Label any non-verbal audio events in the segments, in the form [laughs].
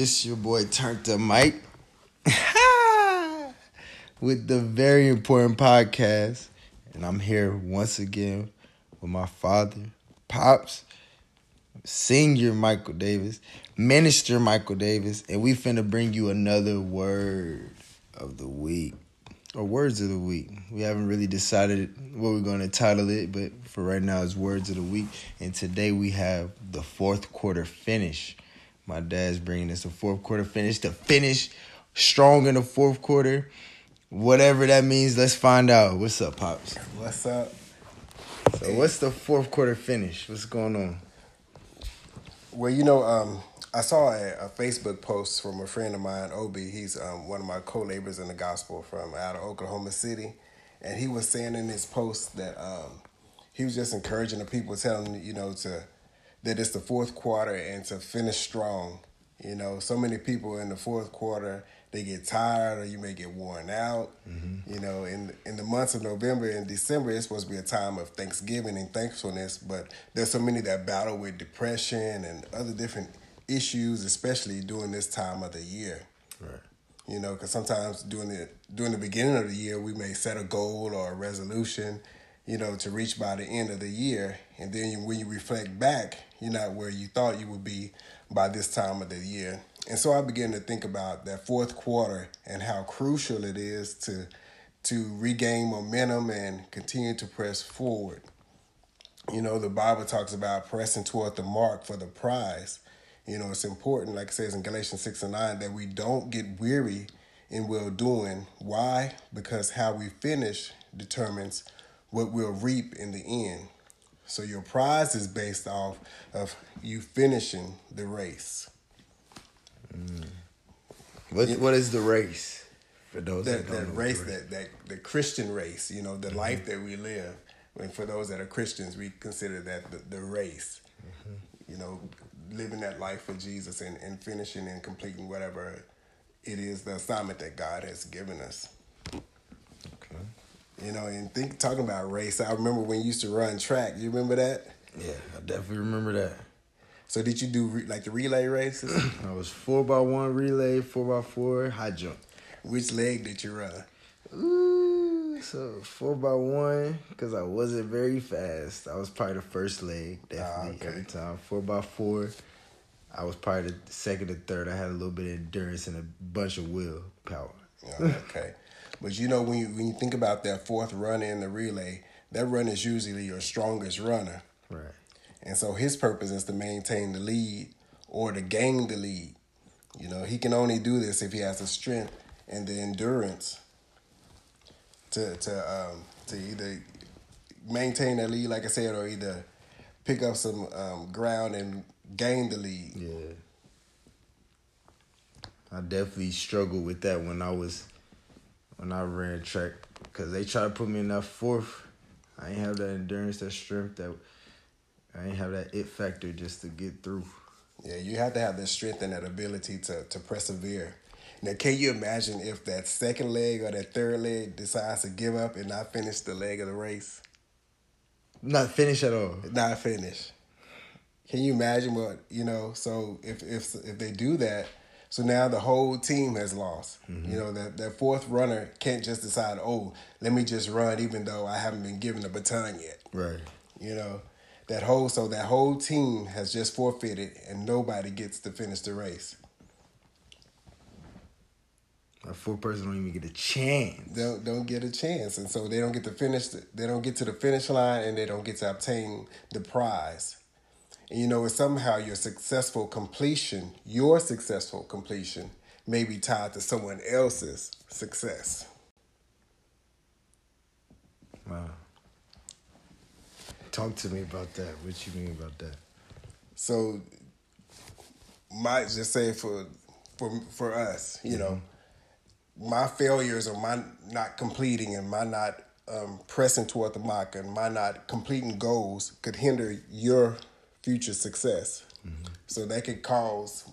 It's your boy Turnt Up Mike [laughs] with the very important podcast. And I'm here once again with my father, Pops, Senior Michael Davis, Minister Michael Davis, and we finna bring you another word of the week. Or words of the week. We haven't really decided what we're going to title it, but for right now, it's words of the week. And today we have the fourth quarter finish. My dad's bringing us a fourth quarter finish to finish strong in the fourth quarter. Whatever that means, let's find out. What's up, Pops? What's up? So, what's the fourth quarter finish? What's going on? Well, you know, um, I saw a, a, Facebook post from a friend of mine, Obi. He's um, one of my co-laborers in the gospel from out of Oklahoma City, and he was saying in his post that um, he was just encouraging the people, telling you know to that it's the fourth quarter and to finish strong. You know, so many people in the fourth quarter they get tired or you may get worn out. Mm-hmm. You know, in in the months of November and December, it's supposed to be a time of Thanksgiving and thankfulness, but there's so many that battle with depression and other different issues, especially during this time of the year. Right. You know, because sometimes during the during the beginning of the year, we may set a goal or a resolution, you know, to reach by the end of the year, and then when you reflect back, you're not where you thought you would be by this time of the year. And so I began to think about that fourth quarter and how crucial it is to to regain momentum and continue to press forward. You know, the Bible talks about pressing toward the mark for the prize. You know, it's important, like it says in Galatians 6 and 9, that we don't get weary in well doing. Why? Because how we finish determines what we'll reap in the end. So your prize is based off of you finishing the race. Mm. What what is the race? For those that, that, that race, that, that the Christian race, you know, the mm-hmm. life that we live. And for those that are Christians, we consider that the, the race. Mm-hmm. You know, living that life for Jesus and, and finishing and completing whatever it is the assignment that God has given us. You know, and think talking about race, I remember when you used to run track. You remember that? Yeah, I definitely remember that. So did you do re- like the relay races? [clears throat] I was four by one relay, four by four high jump. Which leg did you run? Ooh, so four by one because I wasn't very fast. I was probably the first leg definitely ah, okay. every time. Four by four, I was probably the second or third. I had a little bit of endurance and a bunch of will power. okay, but you know when you when you think about that fourth runner in the relay, that runner is usually your strongest runner. Right. And so his purpose is to maintain the lead or to gain the lead. You know, he can only do this if he has the strength and the endurance to to um, to either maintain that lead, like I said, or either pick up some um, ground and gain the lead. Yeah. I definitely struggled with that when I was when I ran track because they tried to put me in that fourth. I ain't have that endurance, that strength, that I ain't have that it factor just to get through. Yeah, you have to have that strength and that ability to to persevere. Now, can you imagine if that second leg or that third leg decides to give up and not finish the leg of the race? Not finish at all. Not finish. Can you imagine what you know? So if if if they do that, so now the whole team has lost. Mm-hmm. You know that that fourth runner can't just decide, oh, let me just run, even though I haven't been given a baton yet. Right. You know, that whole so that whole team has just forfeited and nobody gets to finish the race. A four person don't even get a chance. Don't don't get a chance, and so they don't get to finish. The, they don't get to the finish line, and they don't get to obtain the prize. And you know, it's somehow your successful completion, your successful completion, may be tied to someone else's success. Wow. Talk to me about that. What you mean about that? So, might just say for for for us, you mm-hmm. know, my failures or my not completing and my not um, pressing toward the mark and my not completing goals could hinder your future success. Mm-hmm. So that could cause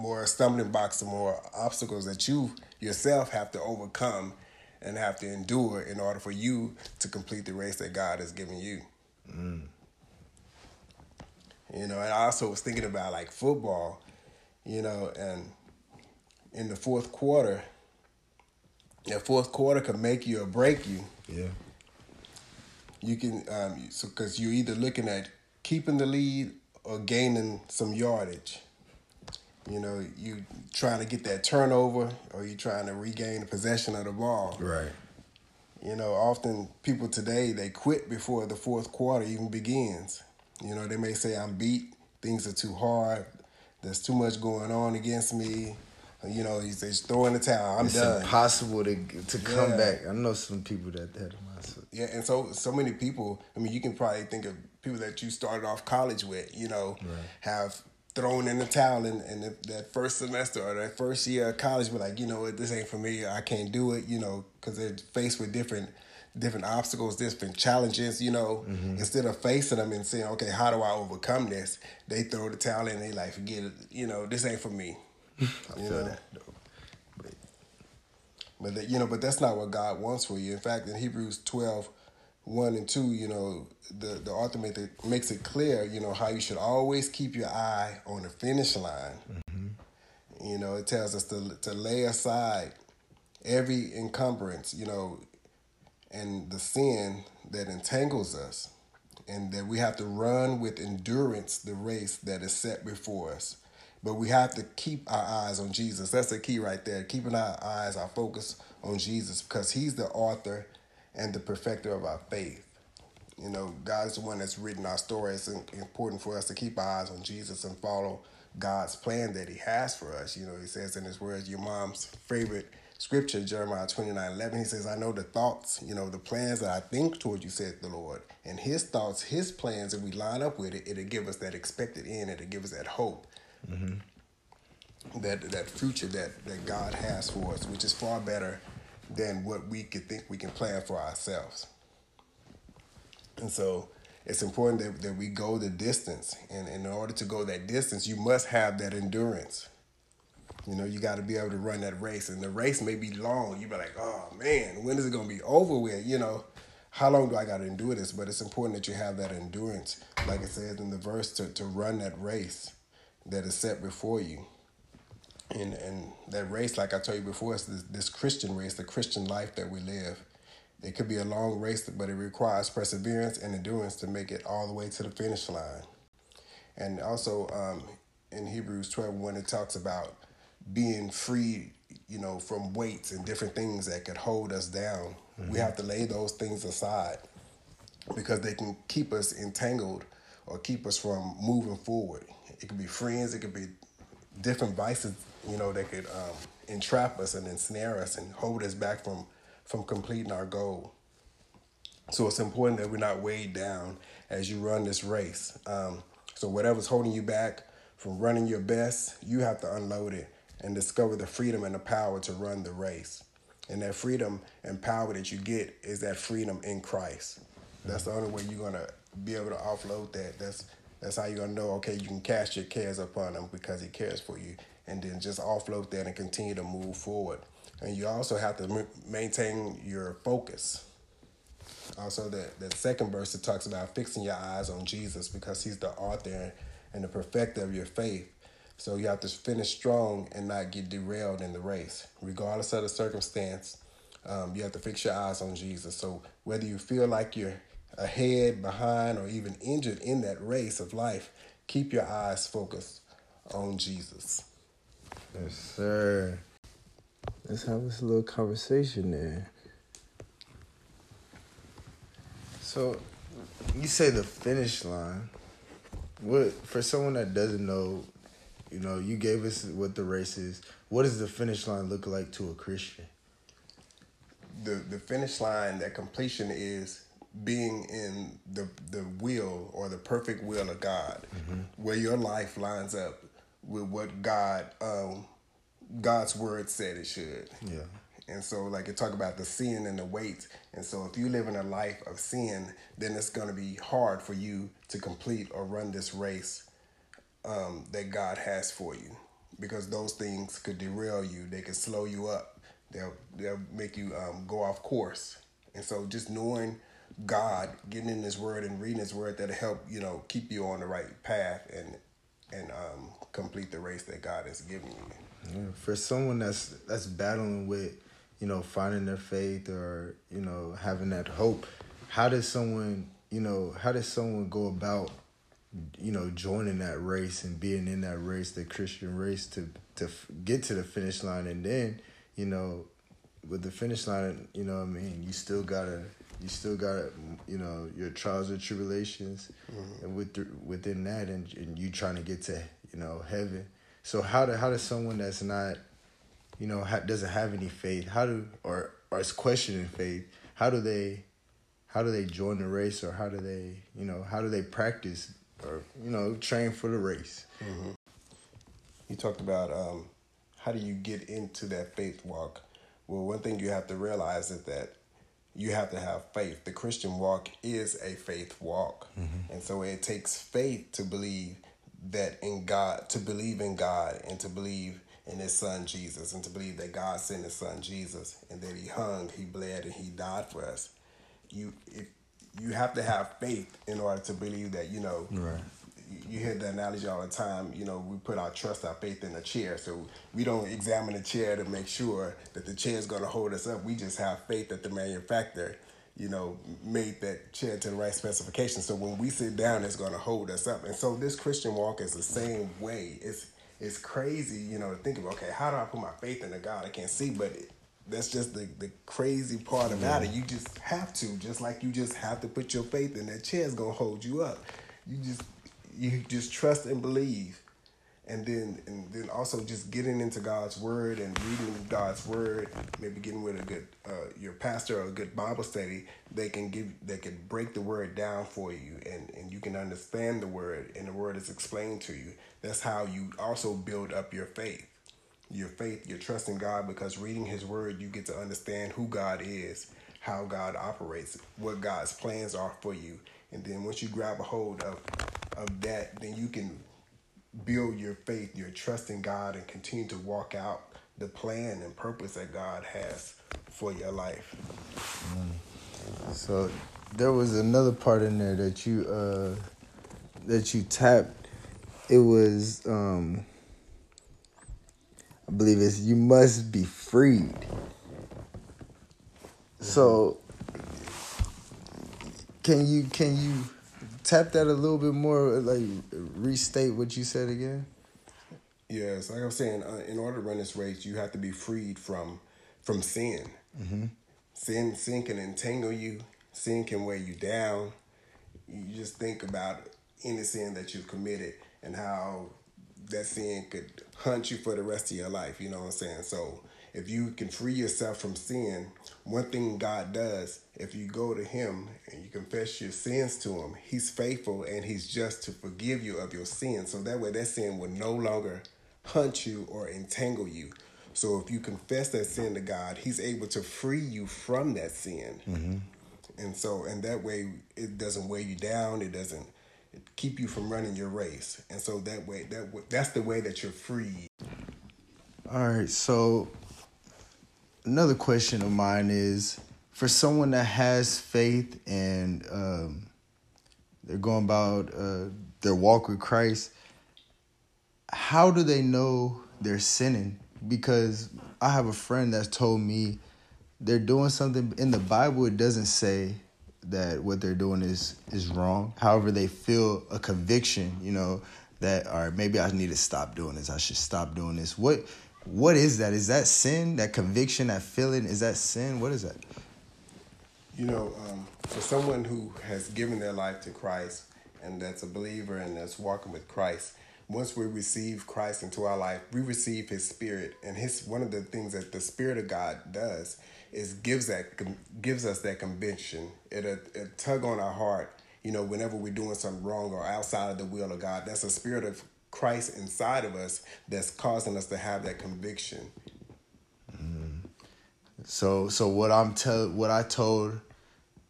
more stumbling blocks and more obstacles that you yourself have to overcome and have to endure in order for you to complete the race that God has given you. Mm. You know, and I also was thinking about like football, you know, and in the fourth quarter, the fourth quarter could make you or break you. Yeah. You can um, so because you're either looking at keeping the lead or gaining some yardage. You know, you trying to get that turnover or you trying to regain the possession of the ball. Right. You know, often people today they quit before the fourth quarter even begins. You know, they may say I'm beat, things are too hard, there's too much going on against me. You know, he's just throwing the towel. I'm it's done. impossible to to come Yeah. back. I know some people that mindset. Yeah, and so so many people. I mean, you can probably think of people that you started off college with. You know, have thrown in the towel in, in the, that first semester or that first year of college. But like, you know what, this ain't for me. I can't do it. You know, because they're faced with different different obstacles, different challenges. You know, mm-hmm. instead of facing them and saying, okay, how do I overcome this? They throw the towel in. They like, forget it. You know, this ain't for me. [laughs] I You feel know? that But that, you know, but that's not what God wants for you. In fact, in Hebrews 12, 1 and 2, you know, the, the author make it, makes it clear, you know, how you should always keep your eye on the finish line. Mm-hmm. You know, it tells us to to lay aside every encumbrance, you know, and the sin that entangles us, and that we have to run with endurance the race that is set before us. But we have to keep our eyes on Jesus. That's the key right there. Keeping our eyes, our focus on Jesus, because He's the author and the perfecter of our faith. You know, God's the one that's written our story. It's important for us to keep our eyes on Jesus and follow God's plan that He has for us. You know, He says in His words, your mom's favorite scripture, Jeremiah 29 11, He says, I know the thoughts, you know, the plans that I think toward you, said the Lord. And His thoughts, His plans, if we line up with it, it'll give us that expected end, it'll give us that hope. Mm-hmm. That, that future that, that God has for us, which is far better than what we could think we can plan for ourselves. And so it's important that, that we go the distance. And in order to go that distance, you must have that endurance. You know, you got to be able to run that race. And the race may be long. You be like, oh man, when is it going to be over with? You know, how long do I got to endure this? But it's important that you have that endurance, like it says in the verse, to, to run that race that is set before you. And, and that race, like I told you before, is this, this Christian race, the Christian life that we live. It could be a long race, but it requires perseverance and endurance to make it all the way to the finish line. And also um, in Hebrews 12, when it talks about being free, you know, from weights and different things that could hold us down, we have to lay those things aside because they can keep us entangled or keep us from moving forward. It could be friends, it could be different vices, you know, that could um, entrap us and ensnare us and hold us back from from completing our goal. So it's important that we're not weighed down as you run this race. Um, so whatever's holding you back from running your best, you have to unload it and discover the freedom and the power to run the race. And that freedom and power that you get is that freedom in Christ. That's the only way you're gonna be able to offload that. That's that's how you're gonna know. Okay, you can cast your cares upon him because he cares for you, and then just offload that and continue to move forward. And you also have to maintain your focus. Also, that that second verse it talks about fixing your eyes on Jesus because He's the author and the perfecter of your faith. So you have to finish strong and not get derailed in the race, regardless of the circumstance. Um, you have to fix your eyes on Jesus. So whether you feel like you're ahead, behind, or even injured in that race of life, keep your eyes focused on Jesus. Yes, sir. Let's have this little conversation there. So, you say the finish line. What for someone that doesn't know, you know, you gave us what the race is. What does the finish line look like to a Christian? the the finish line, that completion is being in the the will or the perfect will of God, where your life lines up with what God um, God's word said it should. Yeah. And so, like it talk about the sin and the weight. And so, if you live in a life of sin, then it's going to be hard for you to complete or run this race um, that God has for you, because those things could derail you. They could slow you up. They'll they'll make you um, go off course. And so, just knowing God, getting in His Word and reading His Word, that'll help you know keep you on the right path and and um, complete the race that God has given you. Yeah, for someone that's that's battling with, you know, finding their faith or you know having that hope, how does someone you know how does someone go about, you know, joining that race and being in that race, the Christian race, to to get to the finish line, and then you know, with the finish line, you know, what I mean, you still gotta you still got you know your trials and tribulations, mm-hmm. and with within that, and and you trying to get to you know heaven. So how do how does someone that's not, you know, ha- doesn't have any faith, how do or or is questioning faith, how do they, how do they join the race, or how do they, you know, how do they practice, or you know, train for the race? Mm-hmm. You talked about um, how do you get into that faith walk. Well, one thing you have to realize is that you have to have faith. The Christian walk is a faith walk. Mm-hmm. And so it takes faith to believe that in God, to believe in God and to believe in his son Jesus and to believe that God sent his son Jesus and that he hung, he bled, and he died for us. You if you have to have faith in order to believe that, you know, right you hear the analogy all the time. You know, we put our trust, our faith in a chair. So we don't examine the chair to make sure that the chair is going to hold us up. We just have faith that the manufacturer, you know, made that chair to the right specification. So when we sit down, it's going to hold us up. And so this Christian walk is the same way. It's it's crazy, you know, to think about. Okay, how do I put my faith in a God I can't see? But it, that's just the, the crazy part about yeah. it. You just have to, just like you just have to put your faith in that chair is gonna hold you up. You just you just trust and believe and then and then also just getting into God's word and reading God's word, maybe getting with a good uh, your pastor or a good Bible study, they can give they can break the word down for you and and you can understand the word and the word is explained to you. That's how you also build up your faith. Your faith, your trust in God because reading his word you get to understand who God is, how God operates, what God's plans are for you. And then once you grab a hold of of that, then you can build your faith, your trust in God, and continue to walk out the plan and purpose that God has for your life. Mm. So there was another part in there that you uh, that you tapped. It was um, I believe it's you must be freed. So can you can you tap that a little bit more, like restate what you said again? Yes, like I was saying, uh, in order to run this race, you have to be freed from from sin. Mm-hmm. Sin, sin can entangle you. Sin can weigh you down. You just think about any sin that you've committed and how that sin could hunt you for the rest of your life. You know what I'm saying? So if you can free yourself from sin, one thing God does, if you go to Him and you confess your sins to Him, He's faithful and He's just to forgive you of your sins. So that way, that sin will no longer hunt you or entangle you. So if you confess that sin to God, He's able to free you from that sin. Mm-hmm. And so, and that way, it doesn't weigh you down. It doesn't keep you from running your race. And so that way, that that's the way that you're free. All right. So another question of mine is for someone that has faith and um, they're going about uh, their walk with Christ, how do they know they're sinning? Because I have a friend that's told me they're doing something in the Bible. It doesn't say that what they're doing is is wrong. However, they feel a conviction. You know that, or maybe I need to stop doing this. I should stop doing this. What what is that? Is that sin? That conviction, that feeling, is that sin? What is that? You know, um, for someone who has given their life to Christ and that's a believer and that's walking with Christ, once we receive Christ into our life, we receive His Spirit, and His one of the things that the Spirit of God does is gives that gives us that conviction. It a, tug on our heart. You know, whenever we're doing something wrong or outside of the will of God, that's a spirit of Christ inside of us that's causing us to have that conviction. Mm. So so what I'm tell what I told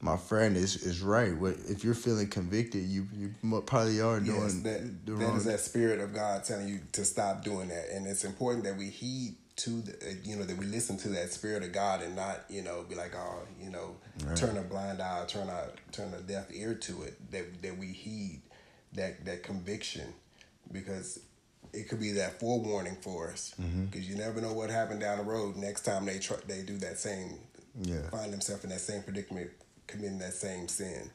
my friend is is right. What if you're feeling convicted, you you probably are doing yes, that. The that wrong. is that spirit of God telling you to stop doing that, and it's important that we heed to the uh, you know that we listen to that spirit of God and not you know be like oh you know right. turn a blind eye, turn a turn a deaf ear to it. That that we heed that that conviction because it could be that forewarning for us Mm-hmm. because you never know what happened down the road next time they try, they do that same Yeah. find themselves in that same predicament committing that same sin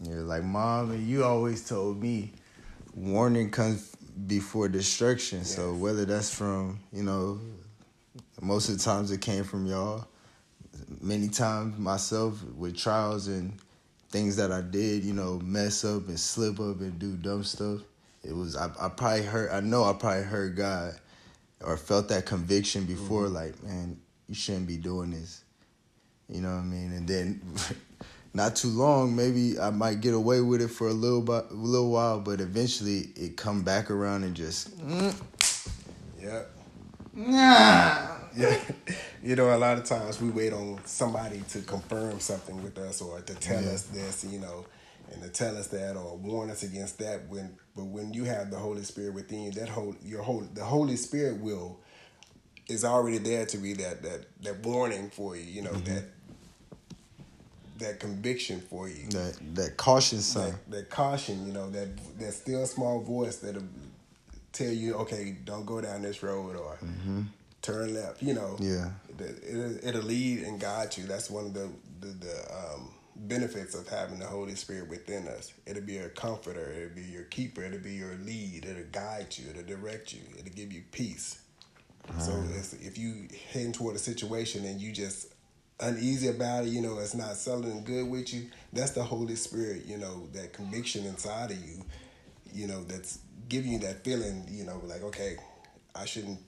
Yeah, like mom and you always told me, warning comes before destruction. So whether that's from you know, most of the times it came from y'all. Many times myself with trials and things that I did, you know, mess up and slip up and do dumb stuff. It was I, I probably heard I know I probably heard God or felt that conviction before, like man, you shouldn't be doing this. You know what I mean? And then [laughs] not too long, maybe I might get away with it for a little bu- a little while, but eventually it come back around and just mm, yep nah. yeah [laughs] you know a lot of times we wait on somebody to confirm something with us or to tell Yeah. us this you know and to tell us that or warn us against that when but when you have the holy spirit within you that whole your whole the holy spirit will is already there to be that that that warning for you you know that that conviction for you That that caution sign. that, that caution, you know, that that still small voice that'll tell you, okay, don't go down this road or turn left. You know, Yeah. that it, it'll lead and guide you. That's one of the the, the um, benefits of having the Holy Spirit within us. It'll be a comforter. It'll be your keeper. It'll be your lead. It'll guide you. It'll direct you. It'll give you peace. So it's, if you heading toward a situation and you just uneasy about it, you know, it's not settling good with you, that's the Holy Spirit, you know, that conviction inside of you, you know, that's giving you that feeling, you know, like, okay, I shouldn't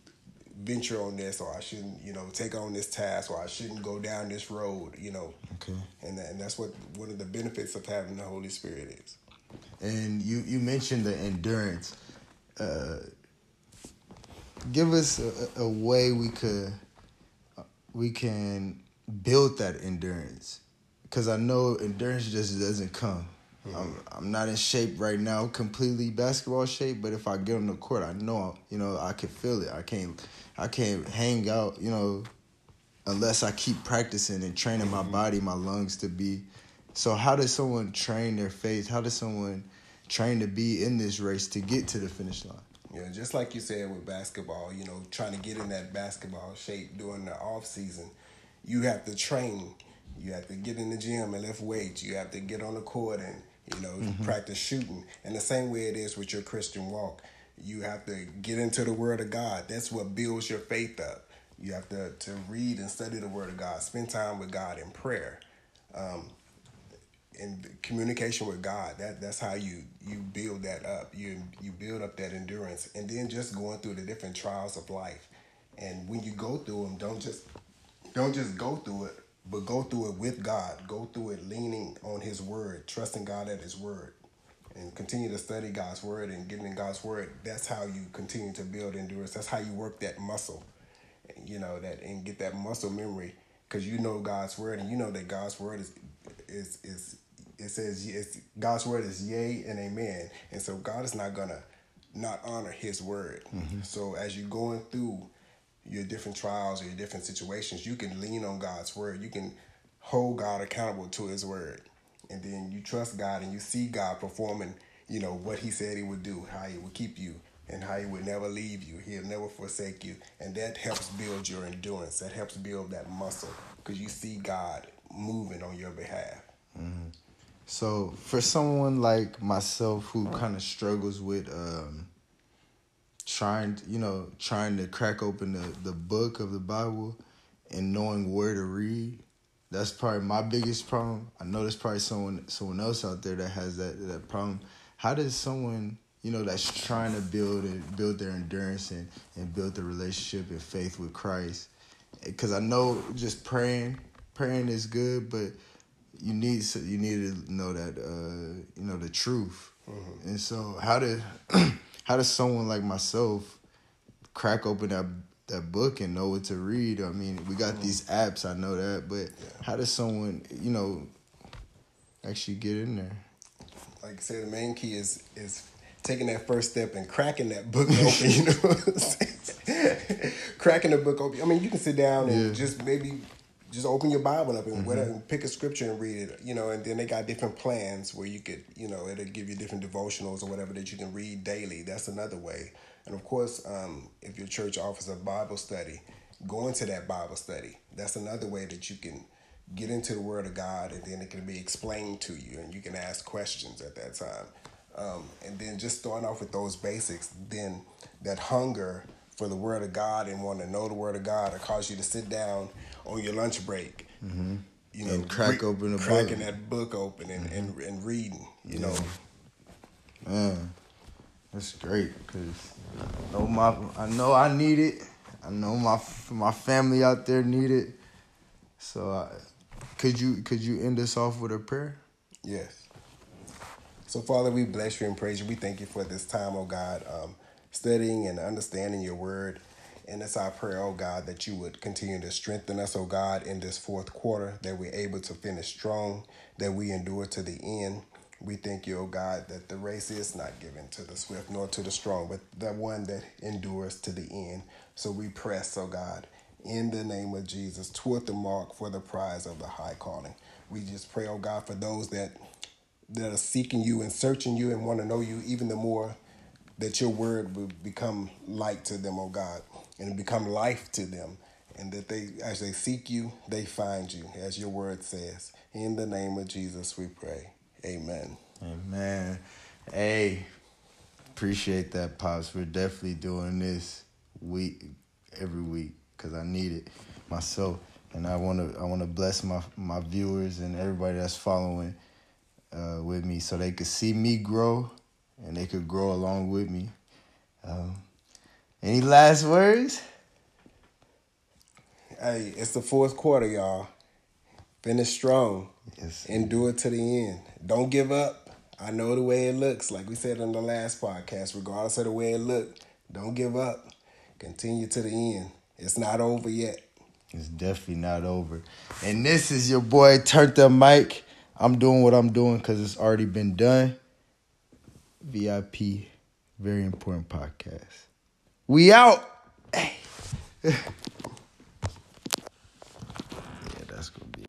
venture on this or I shouldn't, you know, take on this task or I shouldn't go down this road, you know. Okay. And that, and that's what one of the benefits of having the Holy Spirit is. And you you mentioned the endurance. Uh, give us a, a way we could we can build that endurance because I know endurance just doesn't come. Mm-hmm. I'm, I'm not in shape right now, completely basketball shape. But if I get on the court, I know you know I can feel it. I can't I can't hang out, you know, unless I keep practicing and training my mm-hmm. body, my lungs to be. So how does someone train their faith? How does someone train to be in this race to get to the finish line? Yeah, just like you said with basketball, you know, trying to get in that basketball shape during the off season, you have to train. You have to get in the gym and lift weights. You have to get on the court and you know practice shooting. And the same way it is with your Christian walk, you have to get into the Word of God. That's what builds your faith up. You have to to read and study the Word of God. Spend time with God in prayer. Um, in communication with God. That that's how you you build that up. You you build up that endurance, and then just going through the different trials of life. And when you go through them, don't just don't just go through it, but go through it with God. Go through it leaning on His Word, trusting God at His Word, and continue to study God's Word and getting in God's Word. That's how you continue to build endurance. That's how you work that muscle, you know that and get that muscle memory because you know God's Word and you know that God's Word is is is it says it's, God's word is yea and amen, and so God is not gonna not honor His word. Mm-hmm. So as you're going through your different trials or your different situations, you can lean on God's word. You can hold God accountable to His word, and then you trust God and you see God performing. You know what He said He would do, how He would keep you, and how He would never leave you. He'll never forsake you, and that helps build your endurance. That helps build that muscle because you see God moving on your behalf. So for someone like myself who kind of struggles with um, trying, you know, trying to crack open the, the book of the Bible and knowing where to read, that's probably my biggest problem. I know there's probably someone someone else out there that has that that problem. How does someone you know that's trying to build and build their endurance and and build the relationship and faith with Christ? Because I know just praying praying is good, but you need you need to know that uh, you know the truth. And so how did [clears throat] how does someone like myself crack open that that book and know what to read? I mean, we got mm. these apps, I know that, but how does someone you know actually get in there? like I said, the main key is is taking that first step and cracking that book open. You know, what I'm [laughs] saying? [laughs] cracking the book open. I mean, you can sit down and Yeah. just maybe just open your Bible up and mm-hmm. whatever, pick a scripture and read it, you know, and then they got different plans where you could, you know, it'll give you different devotionals or whatever that you can read daily. That's another way. And of course, um, if your church offers a Bible study, go into that Bible study. That's another way that you can get into the Word of God and then it can be explained to you and you can ask questions at that time. Um, and then just starting off with those basics, then that hunger for the Word of God and want to know the Word of God will cause you to sit down on your lunch break. Mm-hmm. You know, and crack re- open the cracking book. that book open and, mm-hmm. and, and reading. You yeah. know, man, that's great because I know my I know I need it. I know my my family out there need it. So, I, could you could you end us off with a prayer? Yes. So, Father, we bless you and praise you. We thank you for this time, oh God, um, studying and understanding your word. And it's our prayer, oh God, that you would continue to strengthen us, oh God, in this fourth quarter, that we're able to finish strong, that we endure to the end. We thank you, O God, that the race is not given to the swift nor to the strong, but the one that endures to the end. So we press, O God, in the name of Jesus toward the mark for the prize of the high calling. We just pray, oh God, for those that that are seeking you and searching you and want to know you even the more that your word will become light to them, oh God and become life to them. And that they, as they seek you, they find you, as your word says. In the name of Jesus, we pray. Amen. Amen. Hey, appreciate that, pops. We're definitely doing this week, every week, because I need it myself, and I want to. I want to bless my my viewers and everybody that's following uh, with me, so they could see me grow, and they could grow along with me. Um, any last words? Hey, it's the fourth quarter, y'all. Finish strong. Yes. Endure to the end. Don't give up. I know the way it looks, like we said in the last podcast, regardless of the way it looked, don't give up. Continue to the end. It's not over yet. It's definitely not over. And this is your boy, Turnt Up Mike. I'm doing what I'm doing because it's already been done. VIP, very important podcast. We out. Hey. [laughs]